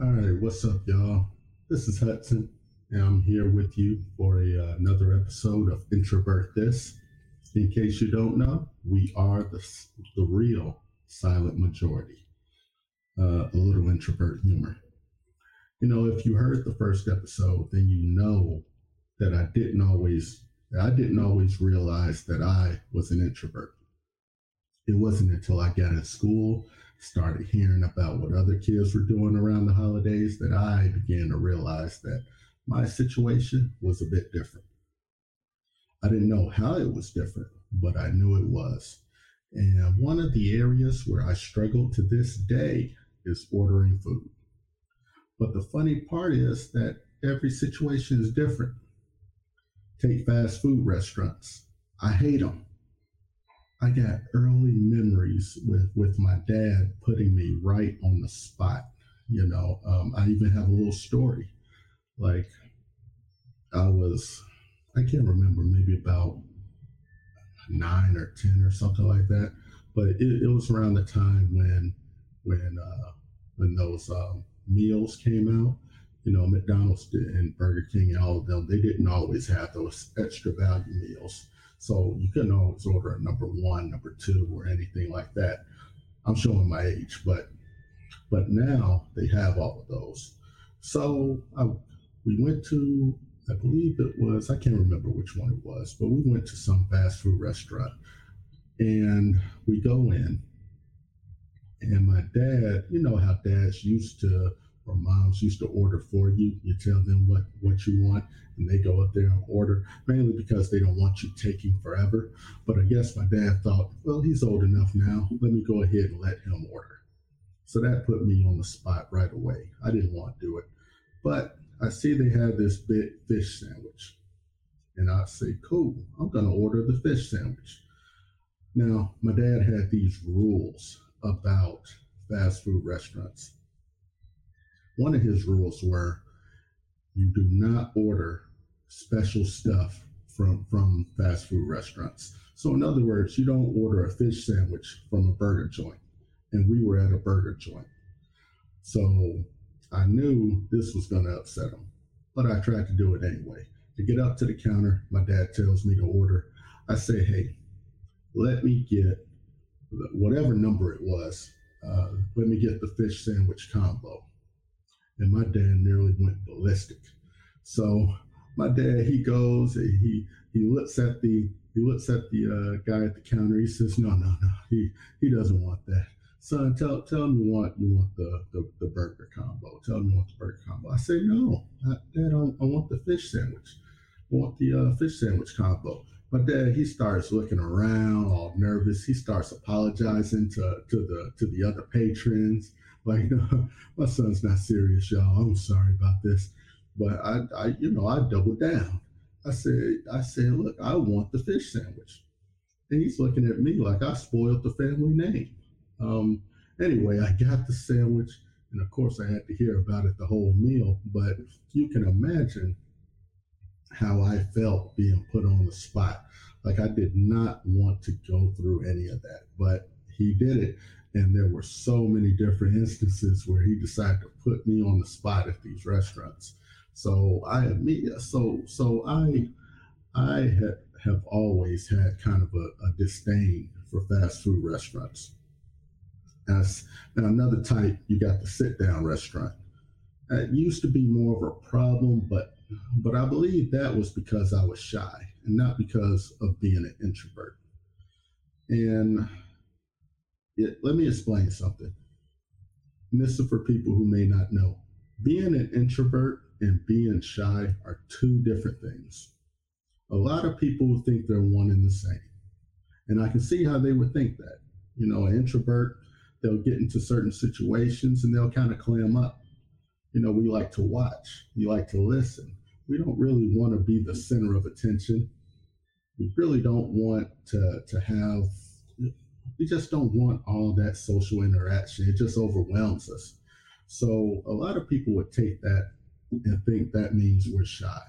All right, what's up, y'all? This is Hudson, and I'm here with you for a, uh, another episode of Introvert This. In case you don't know, we are the, the real silent majority. Uh, a little introvert humor. You know, if you heard the first episode, then you know that I didn't always I didn't always realize that I was an introvert. It wasn't until I got in school, started hearing about what other kids were doing around the holidays, that I began to realize that my situation was a bit different. I didn't know how it was different, but I knew it was. And one of the areas where I struggle to this day is ordering food. But the funny part is that every situation is different. Take fast food restaurants. I hate them. I got early memories with, with my dad putting me right on the spot. You know, um, I even have a little story. Like, I was, I can't remember, maybe about nine or 10 or something like that. But it, it was around the time when, when, uh, when those um, meals came out. You know, McDonald's and Burger King and all of them, they didn't always have those extra value meals. So you couldn't always order a number one, number two, or anything like that. I'm showing my age, but but now they have all of those. So I, we went to, I believe it was, I can't remember which one it was, but we went to some fast food restaurant, and we go in, and my dad, you know how dads used to or moms used to order for you. You tell them what, what you want, and they go up there and order, mainly because they don't want you taking forever. But I guess my dad thought, well, he's old enough now. Let me go ahead and let him order. So that put me on the spot right away. I didn't want to do it. But I see they have this big fish sandwich. And I say, cool, I'm going to order the fish sandwich. Now, my dad had these rules about fast food restaurants one of his rules were you do not order special stuff from from fast food restaurants. So in other words, you don't order a fish sandwich from a burger joint. And we were at a burger joint. So I knew this was going to upset him, but I tried to do it anyway. To get up to the counter, my dad tells me to order. I say, hey, let me get whatever number it was. Uh, let me get the fish sandwich combo and my dad nearly went ballistic. So my dad, he goes, he he looks at the he looks at the uh, guy at the counter. He says, "No, no, no. He he doesn't want that. Son, tell tell him you want you want the the, the burger combo. Tell him you want the burger combo." I say, "No, Dad, I, I want the fish sandwich. I want the uh, fish sandwich combo." My dad, he starts looking around, all nervous. He starts apologizing to to the to the other patrons. Like, my son's not serious, y'all. I'm sorry about this. But I, I, you know, I doubled down. I said, I said, look, I want the fish sandwich. And he's looking at me like I spoiled the family name. Um, anyway, I got the sandwich, and of course, I had to hear about it the whole meal. But you can imagine how I felt being put on the spot. Like I did not want to go through any of that, but he did it. And there were so many different instances where he decided to put me on the spot at these restaurants. So I immediately, so so I I have, always had kind of a, a disdain for fast food restaurants. As now another type, you got the sit down restaurant. It used to be more of a problem, but but I believe that was because I was shy and not because of being an introvert. And it, let me explain something. And this is for people who may not know. Being an introvert and being shy are two different things. A lot of people think they're one and the same. And I can see how they would think that. You know, an introvert, they'll get into certain situations and they'll kind of clam up. You know, we like to watch, we like to listen. We don't really want to be the center of attention. We really don't want to, to have we just don't want all that social interaction. It just overwhelms us. So a lot of people would take that and think that means we're shy.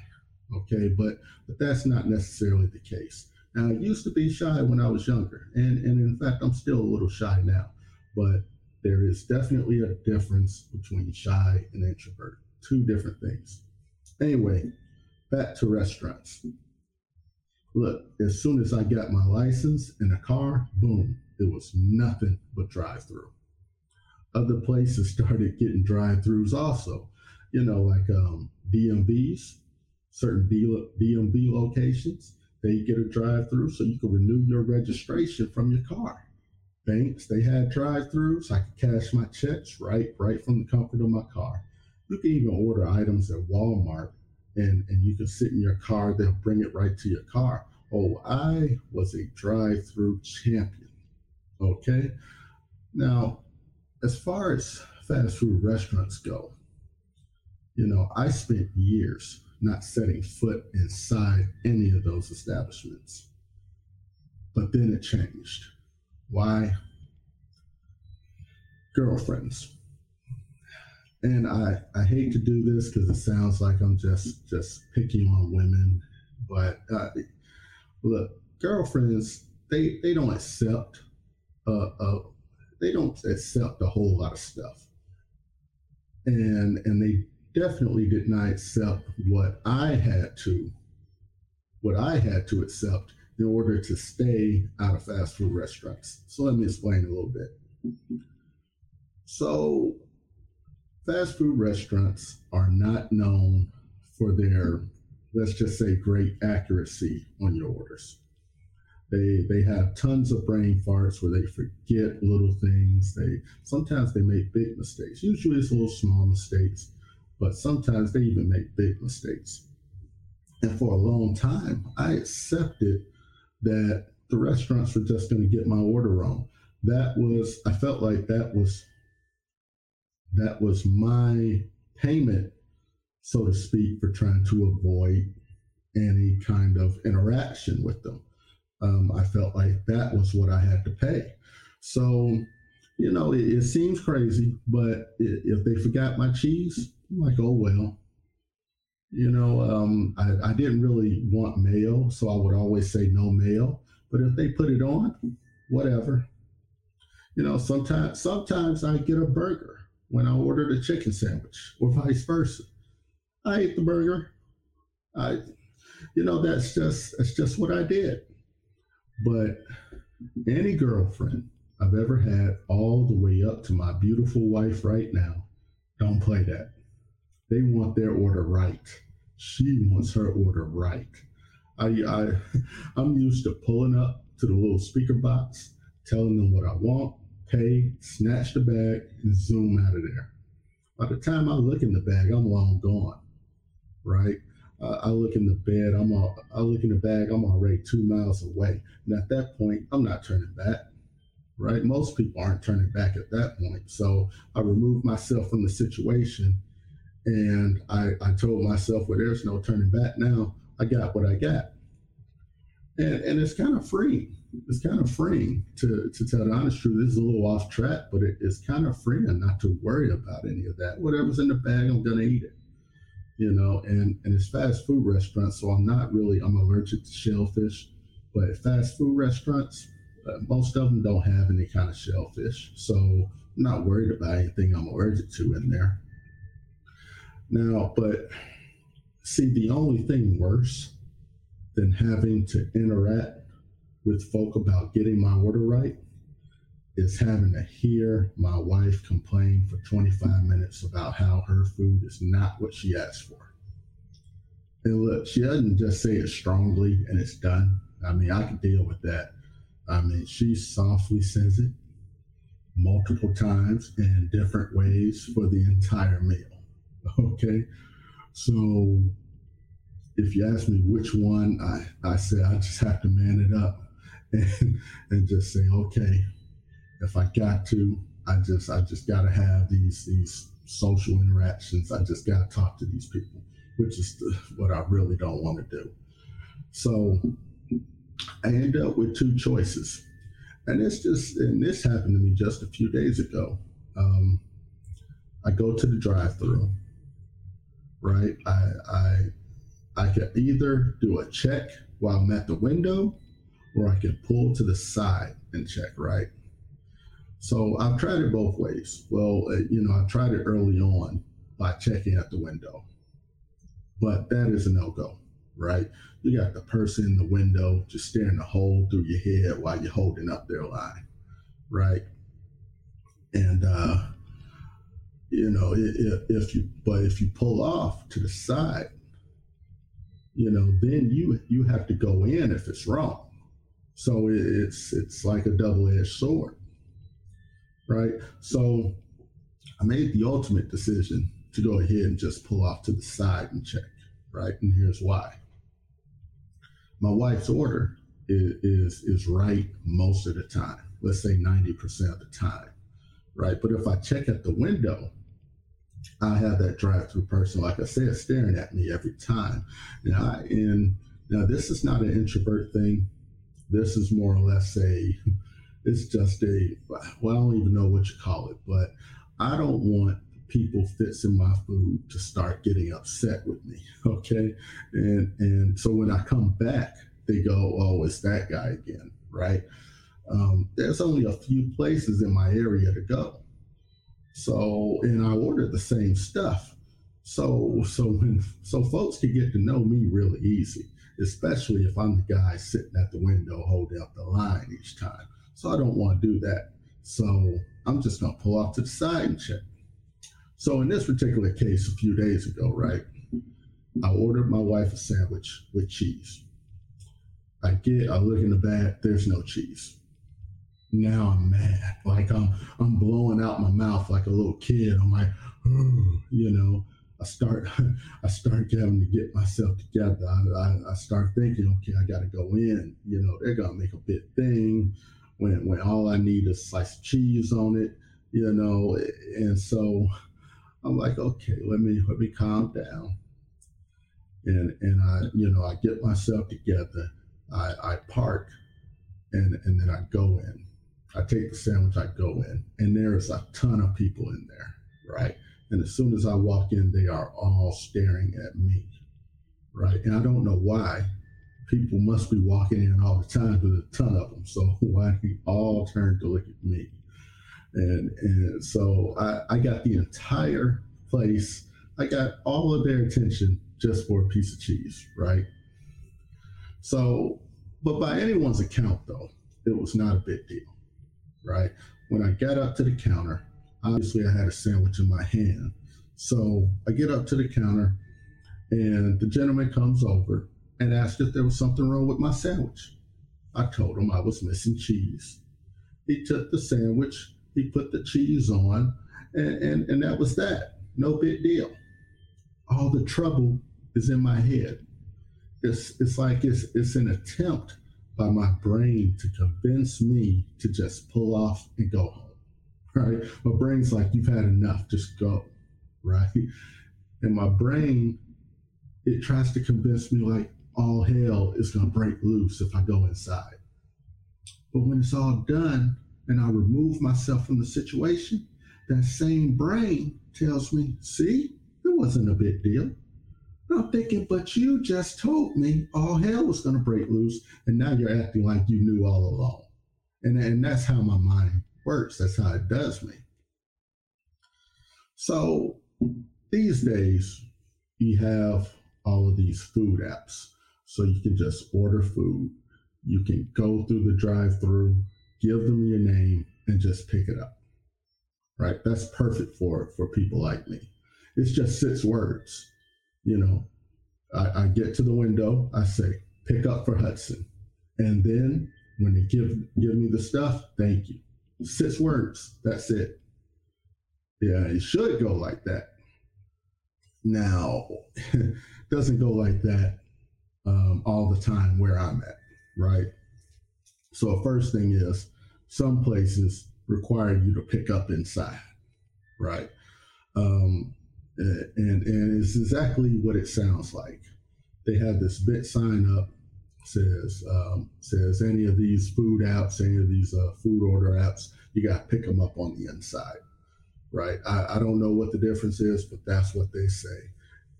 Okay, but but that's not necessarily the case. Now I used to be shy when I was younger, and and in fact I'm still a little shy now. But there is definitely a difference between shy and introvert. Two different things. Anyway, back to restaurants. Look, as soon as I got my license in a car, boom, it was nothing but drive through. Other places started getting drive throughs also, you know, like um, DMVs, certain DMV locations, they get a drive through so you can renew your registration from your car. Banks, they had drive throughs. I could cash my checks right, right from the comfort of my car. You can even order items at Walmart and, and you can sit in your car, they'll bring it right to your car. Oh, I was a drive through champion. Okay. Now, as far as fast food restaurants go, you know, I spent years not setting foot inside any of those establishments. But then it changed. Why? Girlfriends. And I, I hate to do this because it sounds like I'm just just picking on women, but uh, look, girlfriends they they don't accept uh, uh they don't accept a whole lot of stuff, and and they definitely did not accept what I had to, what I had to accept in order to stay out of fast food restaurants. So let me explain a little bit. So, fast food restaurants are not known for their, let's just say, great accuracy on your orders. They they have tons of brain farts where they forget little things. They sometimes they make big mistakes. Usually it's little small mistakes but sometimes they even make big mistakes. And for a long time, I accepted that the restaurants were just going to get my order wrong. That was, I felt like that was, that was my payment, so to speak, for trying to avoid any kind of interaction with them. Um, I felt like that was what I had to pay. So, you know, it, it seems crazy, but if they forgot my cheese, I'm like, oh well. You know, um, I, I didn't really want mayo, so I would always say no mayo. But if they put it on, whatever. You know, sometimes sometimes I get a burger when I ordered a chicken sandwich, or vice versa. I ate the burger. I, you know, that's just that's just what I did. But any girlfriend I've ever had, all the way up to my beautiful wife right now, don't play that. They want their order right. She wants her order right. I, I I'm used to pulling up to the little speaker box, telling them what I want, pay, snatch the bag, and zoom out of there. By the time I look in the bag, I'm long gone. Right? I look in the bed, I'm all, I look in the bag, I'm already two miles away. And at that point, I'm not turning back. Right? Most people aren't turning back at that point. So I remove myself from the situation and I, I told myself, well, there's no turning back now. I got what I got. And, and it's kind of freeing. It's kind of freeing to, to tell the honest truth. This is a little off track, but it, it's kind of freeing not to worry about any of that. Whatever's in the bag, I'm to eat it. You know, and, and it's fast food restaurants, so I'm not really, I'm allergic to shellfish. But fast food restaurants, uh, most of them don't have any kind of shellfish. So I'm not worried about anything I'm allergic to in there. Now, but see, the only thing worse than having to interact with folk about getting my order right is having to hear my wife complain for 25 minutes about how her food is not what she asked for. And look, she doesn't just say it strongly and it's done. I mean, I can deal with that. I mean, she softly says it multiple times in different ways for the entire meal. Okay. So if you ask me which one, I, I say I just have to man it up and, and just say, okay, if I got to, I just I just gotta have these these social interactions. I just gotta talk to these people, which is the, what I really don't want to do. So I end up with two choices. And it's just and this happened to me just a few days ago. Um, I go to the drive-through right? I I I could either do a check while I'm at the window, or I can pull to the side and check, right? So I've tried it both ways. Well, uh, you know, I tried it early on by checking at the window, but that is a no go, right? You got the person in the window just staring a hole through your head while you're holding up their line, right? And uh, you know, if, if you but if you pull off to the side, you know, then you you have to go in if it's wrong. So it's it's like a double-edged sword, right? So I made the ultimate decision to go ahead and just pull off to the side and check, right? And here's why. My wife's order is, is, is right most of the time. Let's say 90% of the time, right? But if I check at the window, I have that drive-through person, like I said, staring at me every time. Now, I, and now this is not an introvert thing. This is more or less a, it's just a, well, I don't even know what you call it, but I don't want people fixing my food to start getting upset with me. Okay. And and so when I come back, they go, Oh, it's that guy again, right? Um, there's only a few places in my area to go. So and I ordered the same stuff. So so when so folks can get to know me really easy, especially if I'm the guy sitting at the window holding up the line each time. So I don't want to do that. So I'm just gonna pull off to the side and check. So in this particular case, a few days ago, right, I ordered my wife a sandwich with cheese. I get, I look in the bag, there's no cheese. Now I'm mad, like I'm, I'm blowing out my mouth like a little kid. I'm like, you know, I start, I start having to get myself together. I, I, I start thinking, okay, I got to go in. You know, they're gonna make a big thing when, when all I need is a slice of cheese on it. You know, and so I'm like, okay, let me let me calm down. And and I, you know, I get myself together. I, I park and and then I go in. I take the sandwich, I go in, and there is a ton of people in there, right? And as soon as I walk in, they are all staring at me, right? And I don't know why. People must be walking in all the time, but a ton of them. So why do they all turn to look at me? and and so I, I got the entire place. I got all of their attention just for a piece of cheese, right? So, but by anyone's account, though, it was not a big deal, right? When I got up to the counter, obviously I had a sandwich in my hand. So I get up to the counter, and the gentleman comes over and asked if there was something wrong with my sandwich. I told him I was missing cheese. He took the sandwich he put the cheese on, and, and, and that was that. No big deal. All the trouble is in my head. It's, it's like it's, it's an attempt by my brain to convince me to just pull off and go home. Right? My brain's like, you've had enough, just go. Right? And my brain, it tries to convince me like all hell is going to break loose if I go inside. But when it's all done, and I remove myself from the situation, that same brain tells me, see, it wasn't a big deal. I'm thinking, but you just told me all hell was going to break loose, and now you're acting like you knew all along. And, and that's how my mind works. That's how it does me. So these days, you have all of these food apps. So you can just order food. You can go through the drive through give them your name, and just pick it up. Right? That's perfect for for people like me. It's just six words. You know, I, I get to the window, I say, pick up for Hudson. And then when they give give me the stuff, thank you. Six words. That's it. Yeah, it should go like that. Now, doesn't go like that um, all the time where I'm at, right? So first thing is some places require you to pick up inside, right? Um, and and it's exactly what it sounds like. They have this bit sign up says um, says any of these food apps, any of these uh, food order apps, you got to pick them up on the inside, right? I, I don't know what the difference is, but that's what they say.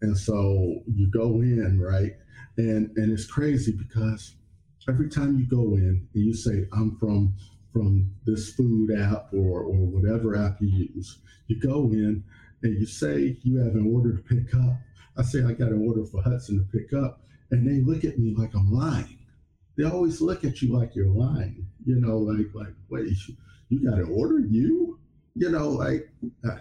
And so you go in, right? And and it's crazy because every time you go in and you say, I'm from from this food app or, or whatever app you use. You go in and you say you have an order to pick up. I say I got an order for Hudson to pick up, and they look at me like I'm lying. They always look at you like you're lying. You know, like like wait, you got an order? You? You know, like I,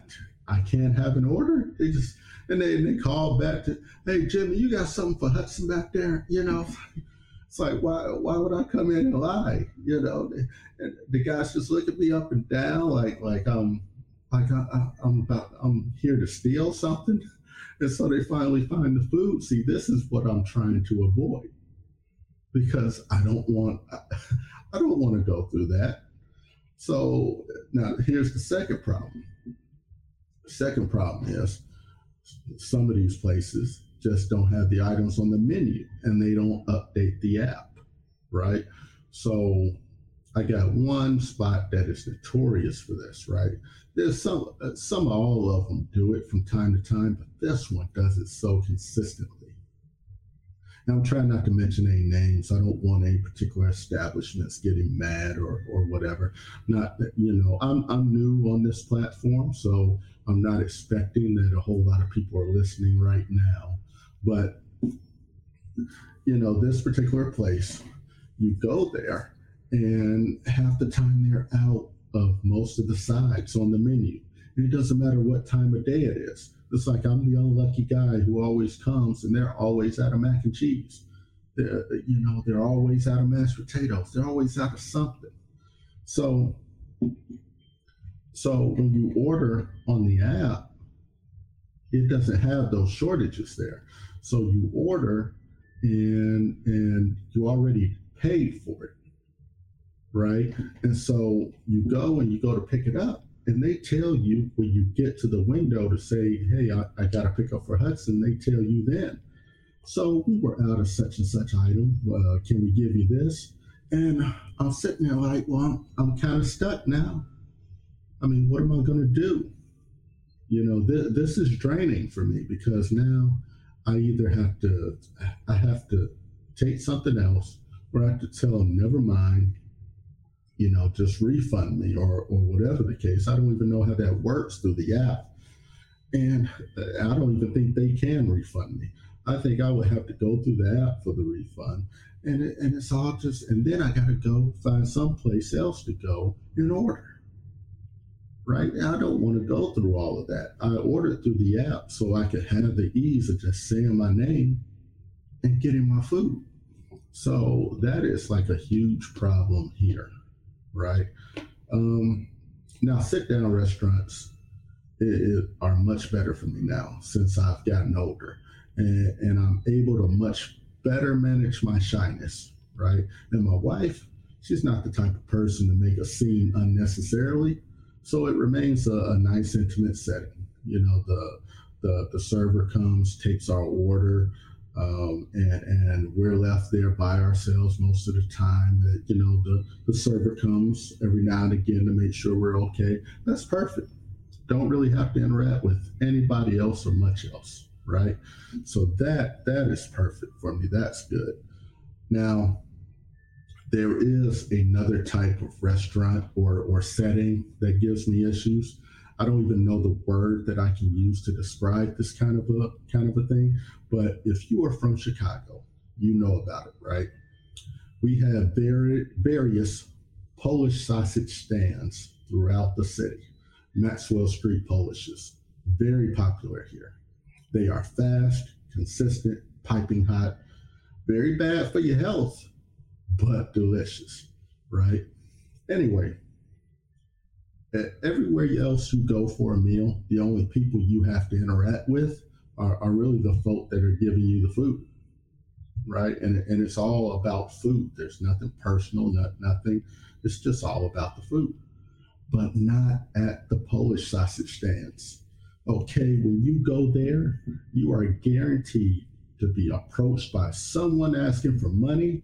I can't have an order. They just and they and they call back to, hey Jimmy, you got something for Hudson back there? You know. It's like why why would I come in and lie? You know, and the guys just look at me up and down like like I'm like I, am about I'm here to steal something, and so they finally find the food. See, this is what I'm trying to avoid because I don't want I don't want to go through that. So now here's the second problem. Second problem is some of these places just don't have the items on the menu and they don't update the app, right? So I got one spot that is notorious for this, right? There's some, uh, some all of them do it from time to time, but this one does it so consistently. I'm trying not to mention any names. I don't want any particular establishments getting mad or, or whatever. Not that, you know, I'm, I'm new on this platform, so I'm not expecting that a whole lot of people are listening right now. But, you know, this particular place, you go there, and half the time they're out of most of the sides on the menu. It doesn't matter what time of day it is. It's like I'm the unlucky guy who always comes and they're always out of mac and cheese. They're, you know, they're always out of mashed potatoes. They're always out of something. So, so when you order on the app, it doesn't have those shortages there. So you order and and you already paid for it, right? And so you go and you go to pick it up, and they tell you when you get to the window to say, "Hey, I, I got to pick up for Hudson." They tell you then. So we were out of such and such item. Uh, can we give you this? And I'm sitting there like, well, I'm, I'm kind of stuck now. I mean, what am I going to do? You know, th- this is draining for me because now I either have to, I have to take something else, or I have to tell them, never mind, you know, just refund me or, or whatever the case. I don't even know how that works through the app. And I don't even think they can refund me. I think I would have to go through the app for the refund. And, it, and it's all just, and then I got to go find someplace else to go in order. Right? I don't want to go through all of that. I ordered through the app so I could have the ease of just saying my name and getting my food. So that is like a huge problem here right? Um, now, sit down restaurants it, it are much better for me now since I've gotten older, and, and I'm able to much better manage my shyness, right? And my wife, she's not the type of person to make a scene unnecessarily, so it remains a, a nice, intimate setting. You know, the the the server comes, takes our order. Um, and, and, we're left there by ourselves most of the time. You know, the, the server comes every now and again to make sure we're okay. That's perfect. Don't really have to interact with anybody else or much else, right? So that that is perfect for me. That's good. Now, there is another type of restaurant or, or setting that gives me issues. I don't even know the word that I can use to describe this kind of a kind of a thing. But if you are from Chicago, you know about it, right? We have very various Polish sausage stands throughout the city. Maxwell Street Polishes, very popular here. They are fast, consistent, piping hot, very bad for your health, but delicious, right? Anyway, everywhere else you go for a meal, the only people you have to interact with are, are really the folk that are giving you the food, right? And, and it's all about food. There's nothing personal, not nothing. It's just all about the food, but not at the Polish sausage stands. Okay, when you go there, you are guaranteed to be approached by someone asking for money,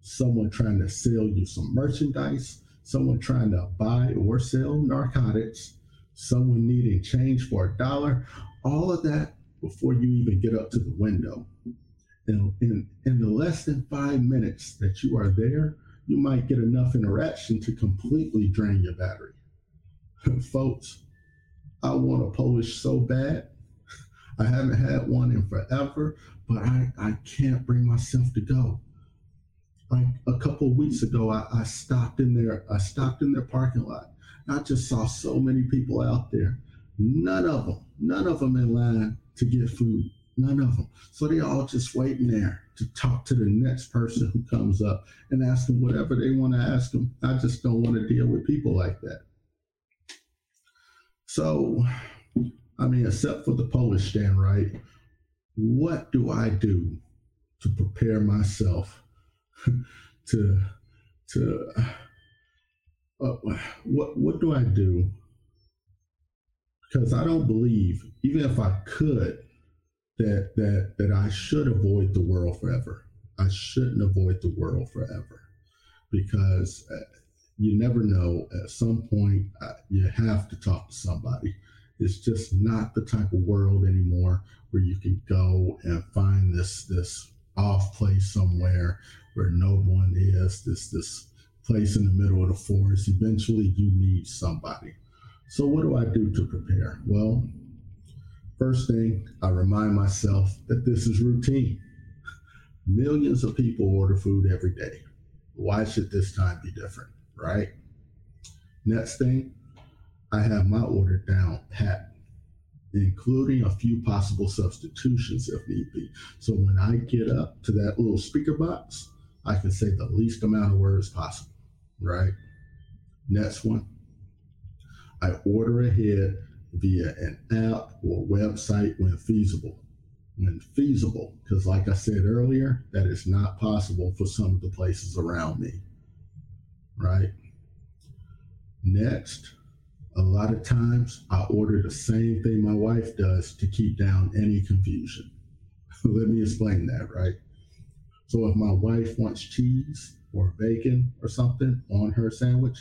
someone trying to sell you some merchandise, someone trying to buy or sell narcotics, someone needing change for a dollar, all of that before you even get up to the window. In, in, in the less than five minutes that you are there, you might get enough interaction to completely drain your battery. Folks, I want a Polish so bad. I haven't had one in forever, but I, I can't bring myself to go. Like a couple of weeks ago, I, I stopped in there, I stopped in their parking lot. I just saw so many people out there. None of them, none of them in line to get food. None of them. So they all just waiting there to talk to the next person who comes up and ask them whatever they want to ask them. I just don't want to deal with people like that. So, I mean, except for the Polish stand, right? What do I do to prepare myself to to uh, what what do I do? Because I don't believe, even if I could, that that that I should avoid the world forever. I shouldn't avoid the world forever because uh, you never know. At some point, uh, you have to talk to somebody. It's just not the type of world anymore where you can go and find this this off place somewhere where no one is. This this place in the middle of the forest. Eventually, you need somebody. So, what do I do to prepare? Well, First thing, I remind myself that this is routine. Millions of people order food every day. Why should this time be different, right? Next thing, I have my order down pat, including a few possible substitutions if need be. So when I get up to that little speaker box, I can say the least amount of words possible, right? Next one, I order ahead via an app or website when feasible. When feasible, because like I said earlier, that is not possible for some of the places around me. Right? Next, a lot of times I order the same thing my wife does to keep down any confusion. Let me explain that, right? So if my wife wants cheese or bacon or something on her sandwich,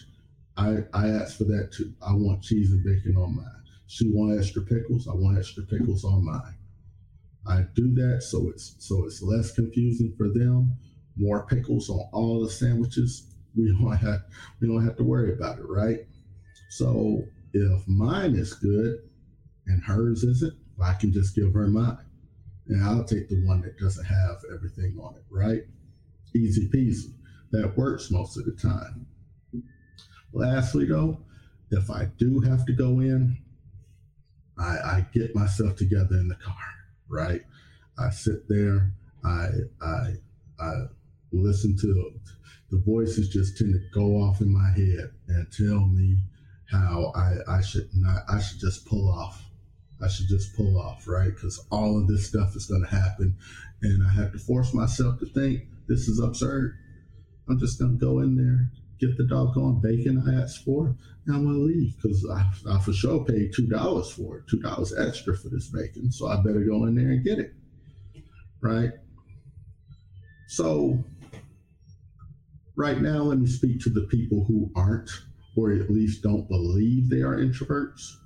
I, I ask for that too. I want cheese and bacon on mine. She wants extra pickles. I want extra pickles on mine. I do that so it's so it's less confusing for them. More pickles on all the sandwiches. We don't have we don't have to worry about it, right? So if mine is good and hers isn't, I can just give her mine. And I'll take the one that doesn't have everything on it, right? Easy peasy. That works most of the time. Lastly, though, if I do have to go in, I, I get myself together in the car, right? I sit there, I I I listen to the voices just tend to go off in my head and tell me how I, I should not I should just pull off. I should just pull off, right? Because all of this stuff is going to happen, and I have to force myself to think this is absurd. I'm just going to go in there, get the doggone bacon I asked for, and I'm gonna leave because I, I for sure paid two dollars for it, two dollars extra for this bacon, so I better go in there and get it, right? So, right now, let me speak to the people who aren't, or at least don't believe they are introverts.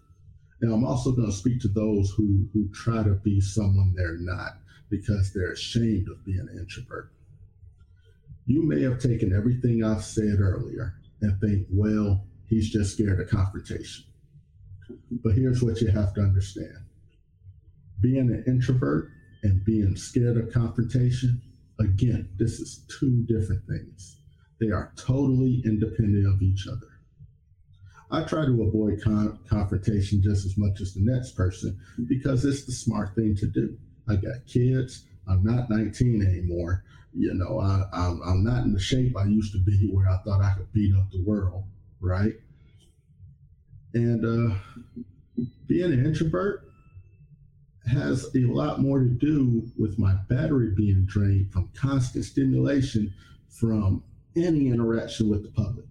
And I'm also going to speak to those who who try to be someone they're not because they're ashamed of being an introvert. You may have taken everything I've said earlier and think, well, he's just scared of confrontation. But here's what you have to understand being an introvert and being scared of confrontation, again, this is two different things. They are totally independent of each other. I try to avoid con- confrontation just as much as the next person because it's the smart thing to do. I got kids. I'm not 19 anymore. You know, I, I'm, I'm not in the shape I used to be where I thought I could beat up the world, right? And uh, being an introvert has a lot more to do with my battery being drained from constant stimulation from any interaction with the public.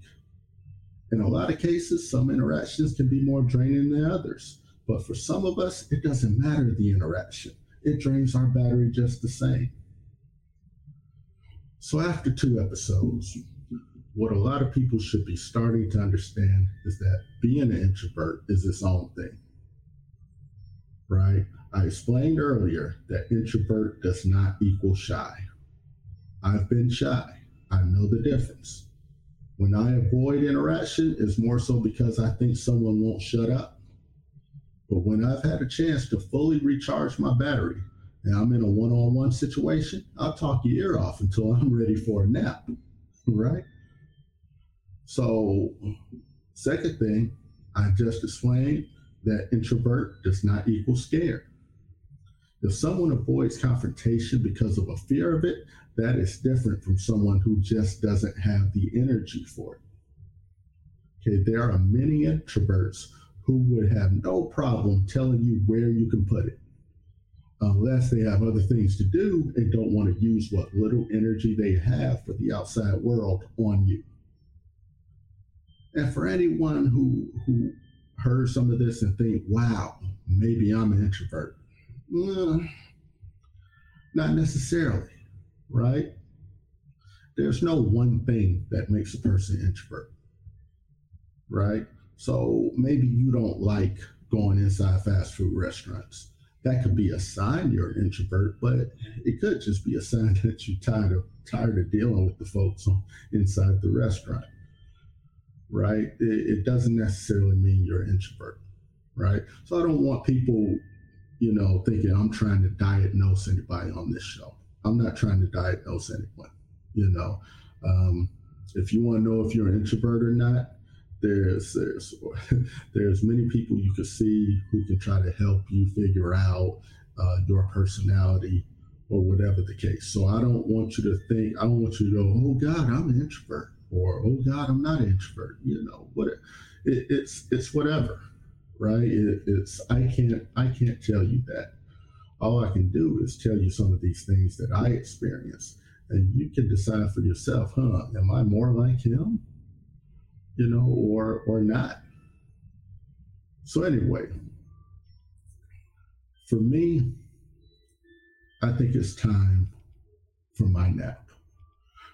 In a lot of cases, some interactions can be more draining than others. But for some of us, it doesn't matter the interaction, it drains our battery just the same. So after two episodes, what a lot of people should be starting to understand is that being an introvert is its own thing. Right? I explained earlier that introvert does not equal shy. I've been shy. I know the difference. When I avoid interaction, it's more so because I think someone won't shut up. But when I've had a chance to fully recharge my battery and I'm in a one on one situation, I'll talk your ear off until I'm ready for a nap, right? So, second thing, I just explained that introvert does not equal scared. If someone avoids confrontation because of a fear of it, that is different from someone who just doesn't have the energy for it. Okay, there are many introverts who would have no problem telling you where you can put it, unless they have other things to do and don't want to use what little energy they have for the outside world on you. And for anyone who who heard some of this and think, wow, maybe I'm an introvert. Not necessarily, right? There's no one thing that makes a person introvert, right? So maybe you don't like going inside fast food restaurants. That could be a sign you're an introvert, but it could just be a sign that you're tired of tired of dealing with the folks inside the restaurant right? It, it doesn't necessarily mean you're an introvert, right? So I don't want people, you know, thinking I'm trying to diagnose anybody on this show. I'm not trying to diagnose anyone, you know. Um, if you want to know if you're an introvert or not, there's there's there's many people you can see who can try to help you figure out uh, your personality or whatever the case. So I don't want you to think I don't want you to go, oh God, I'm an introvert or oh God, I'm not an introvert. You know what? It, it's it's whatever, right? It, it's I can't I can't tell you that. All I can do is tell you some of these things that I experience, and you can decide for yourself. Huh? Am I more like him? You know, or or not? So anyway, for me, I think it's time for my nap.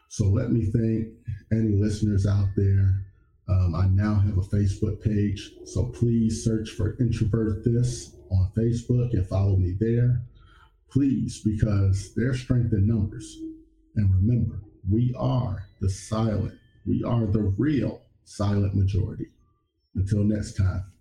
So let me thank any listeners out there. Um, I now have a Facebook page, so please search for Introvert This on Facebook and follow me there. Please, because there's strength in numbers. And remember, we are the silent, we are the real silent majority. Until next time.